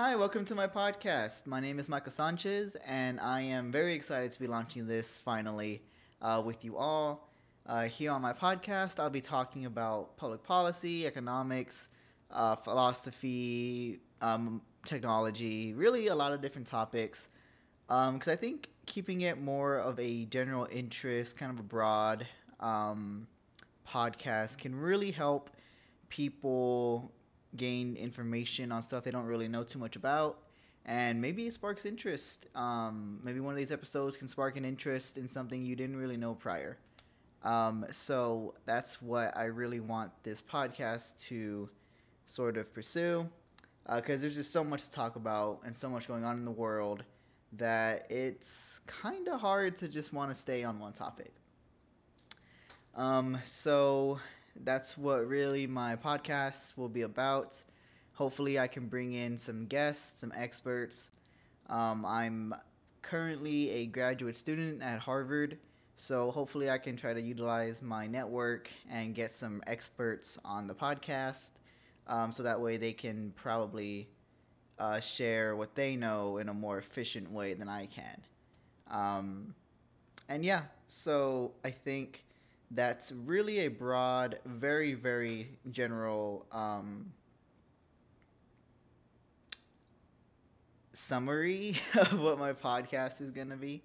Hi, welcome to my podcast. My name is Michael Sanchez, and I am very excited to be launching this finally uh, with you all. Uh, here on my podcast, I'll be talking about public policy, economics, uh, philosophy, um, technology, really a lot of different topics. Because I think keeping it more of a general interest, kind of a broad um, podcast, can really help people gain information on stuff they don't really know too much about. And maybe it sparks interest. Um, maybe one of these episodes can spark an interest in something you didn't really know prior. Um, so that's what I really want this podcast to sort of pursue. Because uh, there's just so much to talk about and so much going on in the world that it's kind of hard to just want to stay on one topic. Um, so that's what really my podcast will be about. Hopefully, I can bring in some guests, some experts. Um, I'm currently a graduate student at Harvard, so hopefully, I can try to utilize my network and get some experts on the podcast um, so that way they can probably uh, share what they know in a more efficient way than I can. Um, and yeah, so I think that's really a broad, very, very general um, summary of what my podcast is going to be.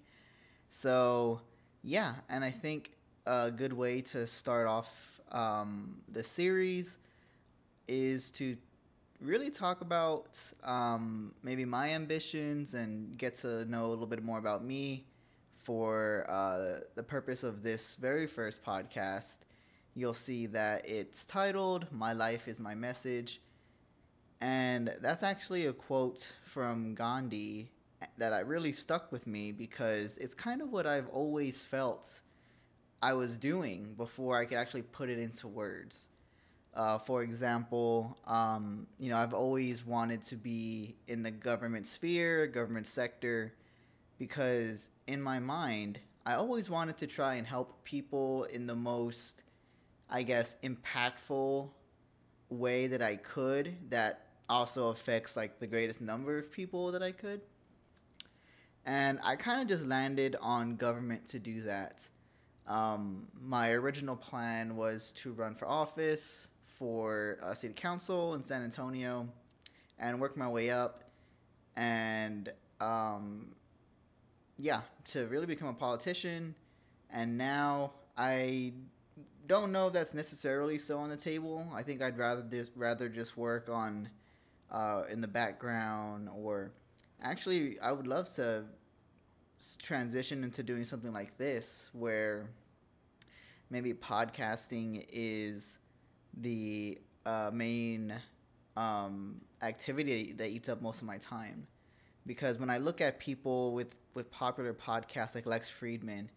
So, yeah, and I think a good way to start off um, the series is to really talk about um, maybe my ambitions and get to know a little bit more about me for uh, the purpose of this very first podcast, you'll see that it's titled My Life is My Message. And that's actually a quote from Gandhi that I really stuck with me because it's kind of what I've always felt I was doing before I could actually put it into words. Uh, for example, um, you know, I've always wanted to be in the government sphere, government sector, because in my mind, I always wanted to try and help people in the most, I guess, impactful way that I could that also affects like the greatest number of people that I could. And I kind of just landed on government to do that. Um, my original plan was to run for office for a city council in San Antonio and work my way up. And um, yeah, to really become a politician. And now I don't know if that's necessarily so on the table. I think I'd rather just rather just work on uh, in the background, or actually, I would love to transition into doing something like this, where maybe podcasting is the uh, main um, activity that eats up most of my time because when I look at people with with popular podcasts like Lex Fridman.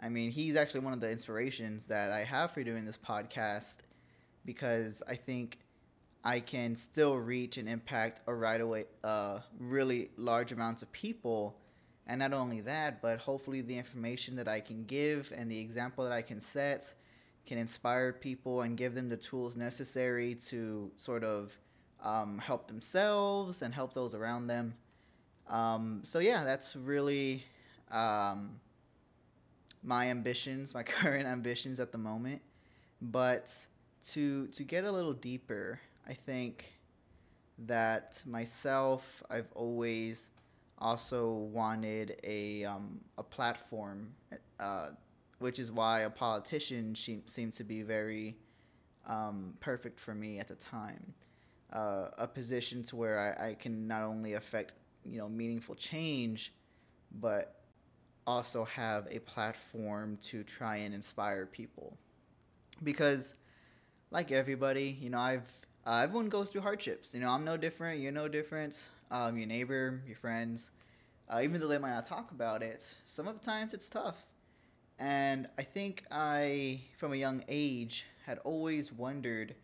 I mean, he's actually one of the inspirations that I have for doing this podcast because I think I can still reach and impact a right away uh, really large amounts of people. And not only that, but hopefully the information that I can give and the example that I can set can inspire people and give them the tools necessary to sort of um, help themselves and help those around them. Um, so yeah, that's really um, my ambitions, my current ambitions at the moment. But to to get a little deeper, I think that myself, I've always also wanted a um, a platform, uh, which is why a politician she- seemed to be very um, perfect for me at the time. Uh, a position to where I, I can not only affect you know meaningful change, but also have a platform to try and inspire people. Because, like everybody, you know, I've uh, everyone goes through hardships. You know, I'm no different. You're no different. Um, your neighbor, your friends, uh, even though they might not talk about it, some of the times it's tough. And I think I, from a young age, had always wondered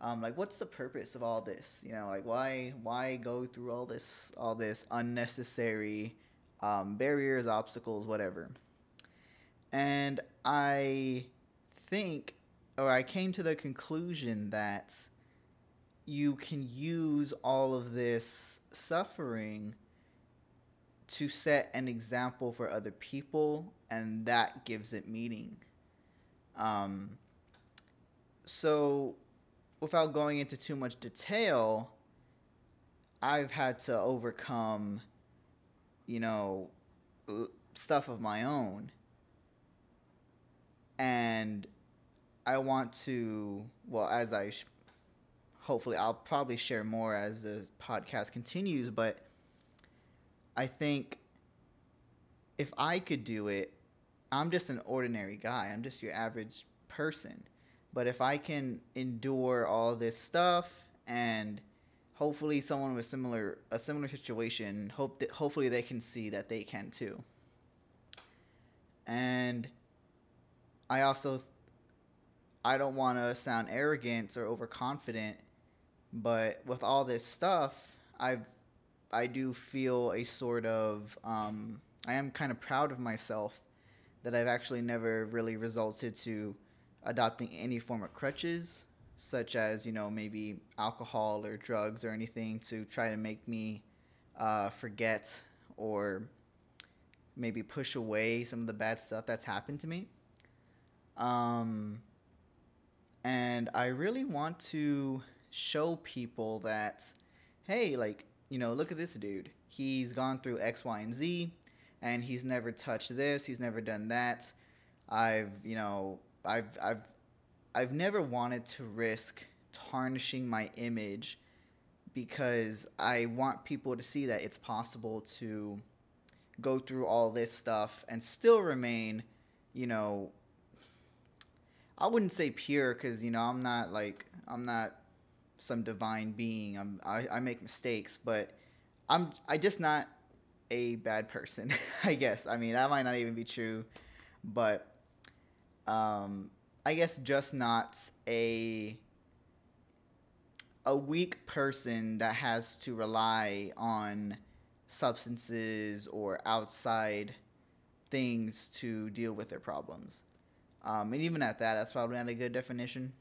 um, like what's the purpose of all this you know like why why go through all this all this unnecessary um, barriers obstacles whatever and i think or i came to the conclusion that you can use all of this suffering to set an example for other people, and that gives it meaning. Um, so, without going into too much detail, I've had to overcome, you know, stuff of my own. And I want to, well, as I sh- hopefully, I'll probably share more as the podcast continues, but I think if I could do it, I'm just an ordinary guy. I'm just your average person. But if I can endure all this stuff and hopefully someone with similar a similar situation hope that hopefully they can see that they can too. And I also I don't want to sound arrogant or overconfident, but with all this stuff, I've I do feel a sort of um, I am kind of proud of myself that I've actually never really resulted to adopting any form of crutches, such as you know maybe alcohol or drugs or anything to try to make me uh, forget or maybe push away some of the bad stuff that's happened to me. Um, and I really want to show people that, hey, like, you know, look at this dude. He's gone through X, Y, and Z, and he's never touched this. He's never done that. I've, you know, I've, I've, I've never wanted to risk tarnishing my image because I want people to see that it's possible to go through all this stuff and still remain, you know, I wouldn't say pure because you know I'm not like I'm not some divine being. I'm I, I make mistakes, but I'm I just not a bad person. I guess. I mean that might not even be true, but um, I guess just not a a weak person that has to rely on substances or outside things to deal with their problems. Um, and even at that, that's probably not a good definition.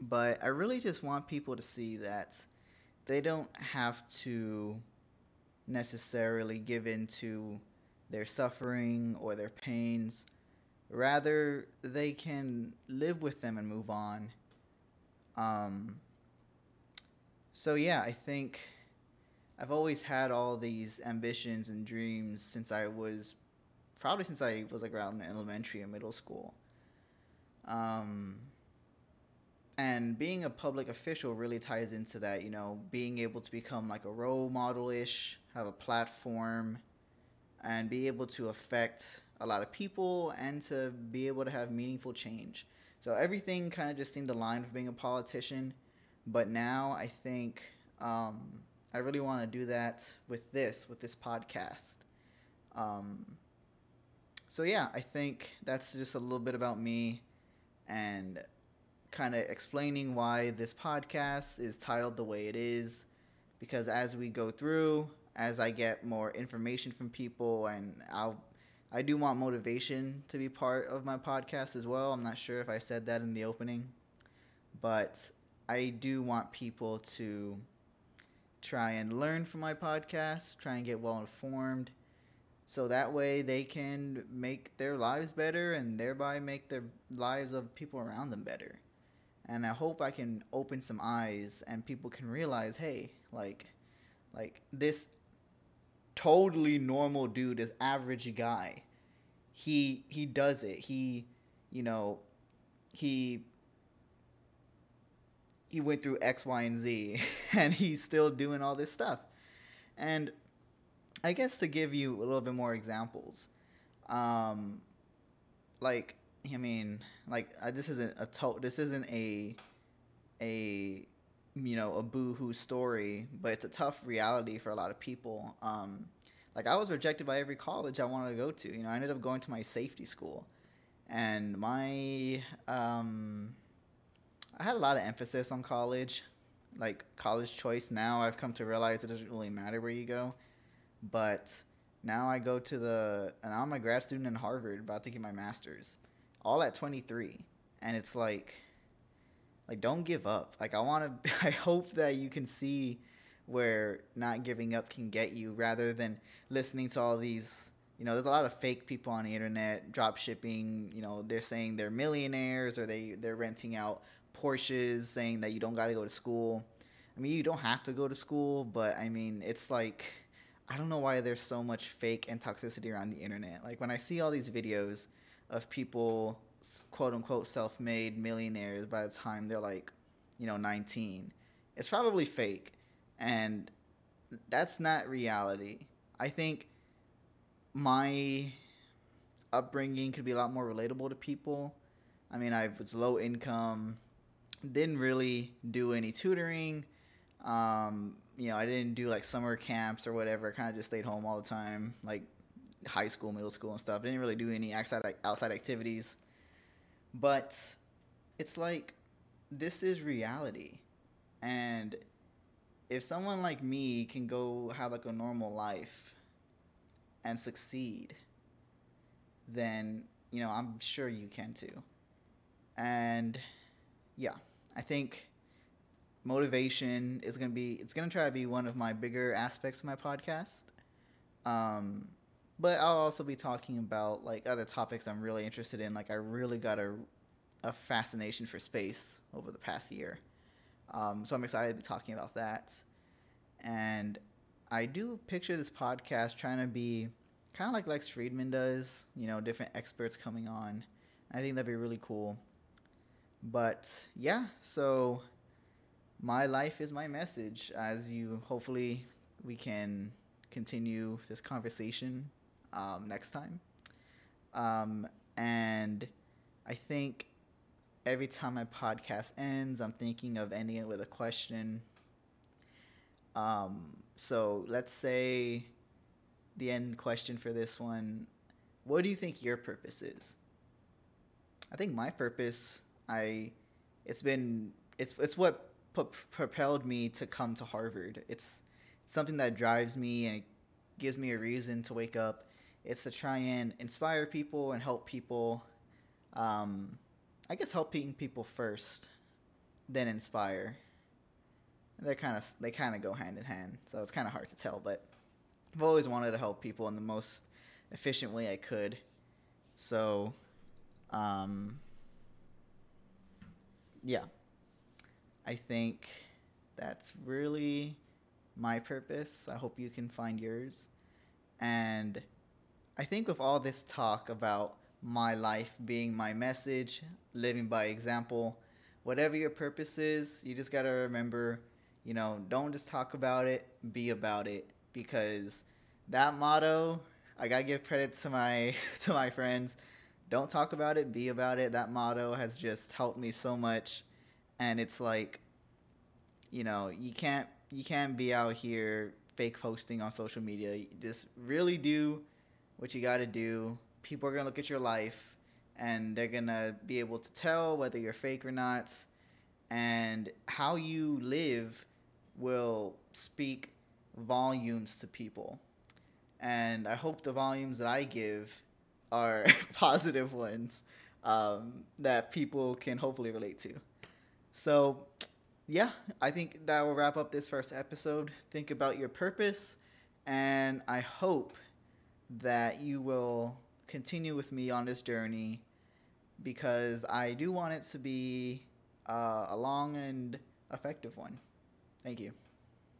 But I really just want people to see that they don't have to necessarily give in to their suffering or their pains. Rather, they can live with them and move on. Um, so, yeah, I think I've always had all these ambitions and dreams since I was probably since I was like around elementary and middle school. Um, and being a public official really ties into that, you know, being able to become like a role model ish, have a platform, and be able to affect a lot of people and to be able to have meaningful change. So everything kind of just seemed aligned with being a politician. But now I think um, I really want to do that with this, with this podcast. Um, so yeah, I think that's just a little bit about me and kind of explaining why this podcast is titled the way it is. Because as we go through, as I get more information from people, and I'll, I do want motivation to be part of my podcast as well. I'm not sure if I said that in the opening, but I do want people to try and learn from my podcast, try and get well informed, so that way they can make their lives better and thereby make the lives of people around them better. And I hope I can open some eyes and people can realize, hey, like like this totally normal dude, this average guy, he he does it. He, you know, he he went through X, Y, and Z and he's still doing all this stuff. And I guess to give you a little bit more examples, um, like I mean, like uh, this isn't a to- this isn't a a you know a boohoo story, but it's a tough reality for a lot of people. Um, like I was rejected by every college I wanted to go to. You know, I ended up going to my safety school, and my um, I had a lot of emphasis on college, like college choice. Now I've come to realize it doesn't really matter where you go but now I go to the and I'm a grad student in Harvard, about to get my master's, all at 23, and it's like like don't give up. Like I want to I hope that you can see where not giving up can get you rather than listening to all these you know there's a lot of fake people on the internet drop shipping you know they're saying they're millionaires or they they're renting out porsches saying that you don't got to go to school i mean you don't have to go to school but i mean it's like i don't know why there's so much fake and toxicity around the internet like when i see all these videos of people quote unquote self-made millionaires by the time they're like you know 19 it's probably fake and that's not reality. I think my upbringing could be a lot more relatable to people. I mean, I was low income, didn't really do any tutoring. Um, you know, I didn't do like summer camps or whatever. I kind of just stayed home all the time, like high school, middle school, and stuff. I didn't really do any outside outside activities. But it's like this is reality, and if someone like me can go have like a normal life and succeed, then you know I'm sure you can too. And yeah, I think motivation is gonna be it's gonna try to be one of my bigger aspects of my podcast. Um, but I'll also be talking about like other topics I'm really interested in. Like I really got a a fascination for space over the past year. Um, so I'm excited to be talking about that. And I do picture this podcast trying to be kind of like Lex Fridman does, you know, different experts coming on. I think that'd be really cool. But yeah, so my life is my message. As you hopefully we can continue this conversation um, next time. Um, and I think every time my podcast ends, I'm thinking of ending it with a question. Um, so let's say the end question for this one what do you think your purpose is? I think my purpose, I, it's been, it's, it's what p- propelled me to come to Harvard. It's, it's something that drives me and gives me a reason to wake up. It's to try and inspire people and help people um, I guess helping people first, then inspire. They're kind of they kind of go hand in hand, so it's kind of hard to tell. But I've always wanted to help people in the most efficient way I could. So, um, yeah, I think that's really my purpose. I hope you can find yours. And I think with all this talk about my life being my message, living by example. Whatever your purpose is, you just got to remember, you know, don't just talk about it, be about it because that motto, I got to give credit to my to my friends. Don't talk about it, be about it. That motto has just helped me so much and it's like you know, you can't you can't be out here fake posting on social media. You just really do what you got to do people are going to look at your life and they're going to be able to tell whether you're fake or not. And how you live will speak volumes to people. And I hope the volumes that I give are positive ones um, that people can hopefully relate to. So, yeah, I think that will wrap up this first episode. Think about your purpose, and I hope that you will continue with me on this journey because I do want it to be uh, a long and effective one. Thank you.